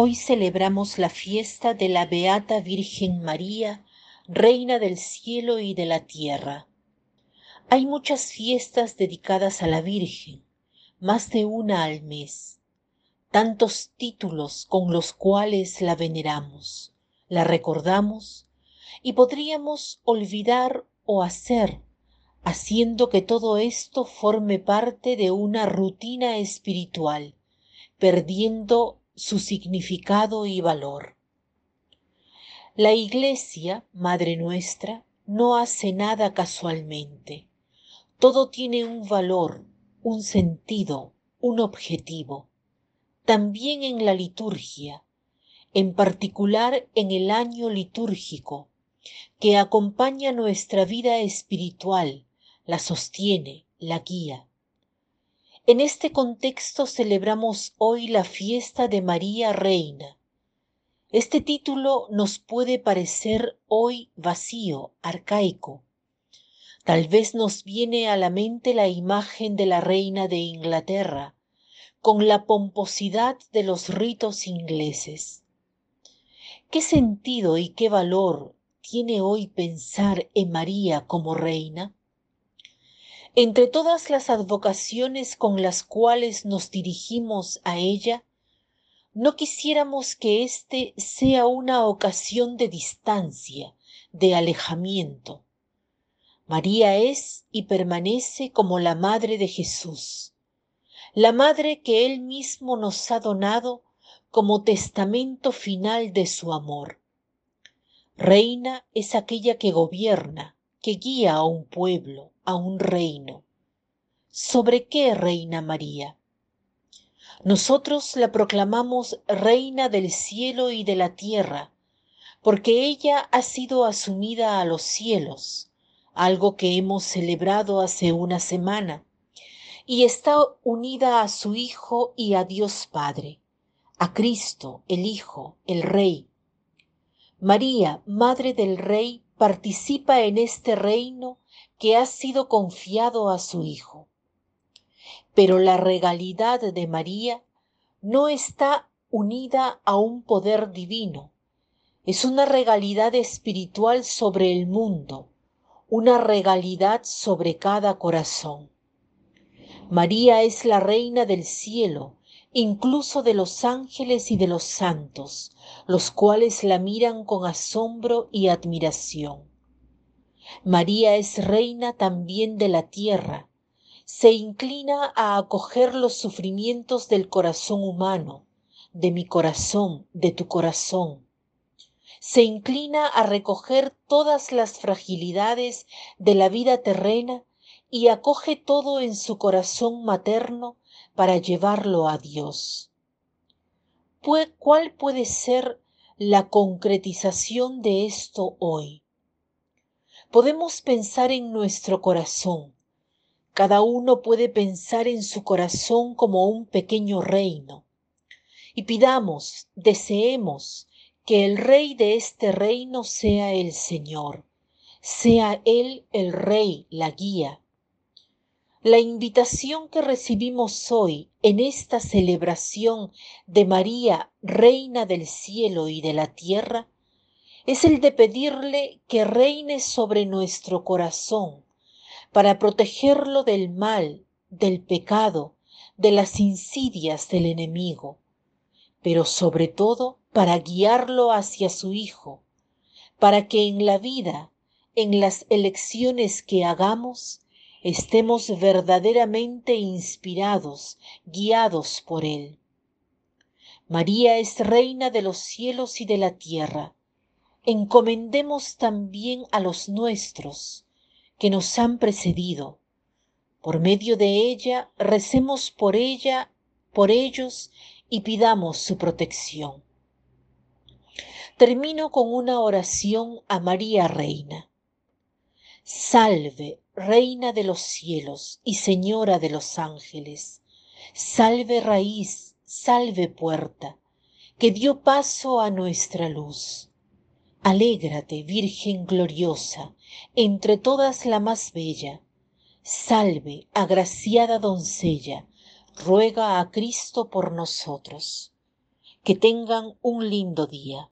Hoy celebramos la fiesta de la Beata Virgen María, Reina del cielo y de la tierra. Hay muchas fiestas dedicadas a la Virgen, más de una al mes. Tantos títulos con los cuales la veneramos, la recordamos y podríamos olvidar o hacer, haciendo que todo esto forme parte de una rutina espiritual, perdiendo su significado y valor. La Iglesia, Madre nuestra, no hace nada casualmente. Todo tiene un valor, un sentido, un objetivo. También en la liturgia, en particular en el año litúrgico, que acompaña nuestra vida espiritual, la sostiene, la guía. En este contexto celebramos hoy la fiesta de María Reina. Este título nos puede parecer hoy vacío, arcaico. Tal vez nos viene a la mente la imagen de la reina de Inglaterra, con la pomposidad de los ritos ingleses. ¿Qué sentido y qué valor tiene hoy pensar en María como reina? Entre todas las advocaciones con las cuales nos dirigimos a ella, no quisiéramos que éste sea una ocasión de distancia, de alejamiento. María es y permanece como la Madre de Jesús, la Madre que Él mismo nos ha donado como testamento final de su amor. Reina es aquella que gobierna, que guía a un pueblo, a un reino. ¿Sobre qué reina María? Nosotros la proclamamos reina del cielo y de la tierra, porque ella ha sido asumida a los cielos, algo que hemos celebrado hace una semana, y está unida a su Hijo y a Dios Padre, a Cristo, el Hijo, el Rey. María, Madre del Rey, participa en este reino que ha sido confiado a su Hijo. Pero la regalidad de María no está unida a un poder divino, es una regalidad espiritual sobre el mundo, una regalidad sobre cada corazón. María es la reina del cielo, incluso de los ángeles y de los santos, los cuales la miran con asombro y admiración. María es reina también de la tierra, se inclina a acoger los sufrimientos del corazón humano, de mi corazón, de tu corazón. Se inclina a recoger todas las fragilidades de la vida terrena y acoge todo en su corazón materno para llevarlo a Dios. ¿Cuál puede ser la concretización de esto hoy? Podemos pensar en nuestro corazón. Cada uno puede pensar en su corazón como un pequeño reino. Y pidamos, deseemos que el rey de este reino sea el Señor, sea Él el rey, la guía, la invitación que recibimos hoy en esta celebración de María, Reina del cielo y de la tierra, es el de pedirle que reine sobre nuestro corazón para protegerlo del mal, del pecado, de las insidias del enemigo, pero sobre todo para guiarlo hacia su Hijo, para que en la vida, en las elecciones que hagamos, estemos verdaderamente inspirados, guiados por Él. María es reina de los cielos y de la tierra. Encomendemos también a los nuestros que nos han precedido. Por medio de ella, recemos por ella, por ellos y pidamos su protección. Termino con una oración a María Reina. Salve, Reina de los cielos y Señora de los ángeles, salve raíz, salve puerta, que dio paso a nuestra luz. Alégrate, Virgen gloriosa, entre todas la más bella. Salve, agraciada doncella, ruega a Cristo por nosotros. Que tengan un lindo día.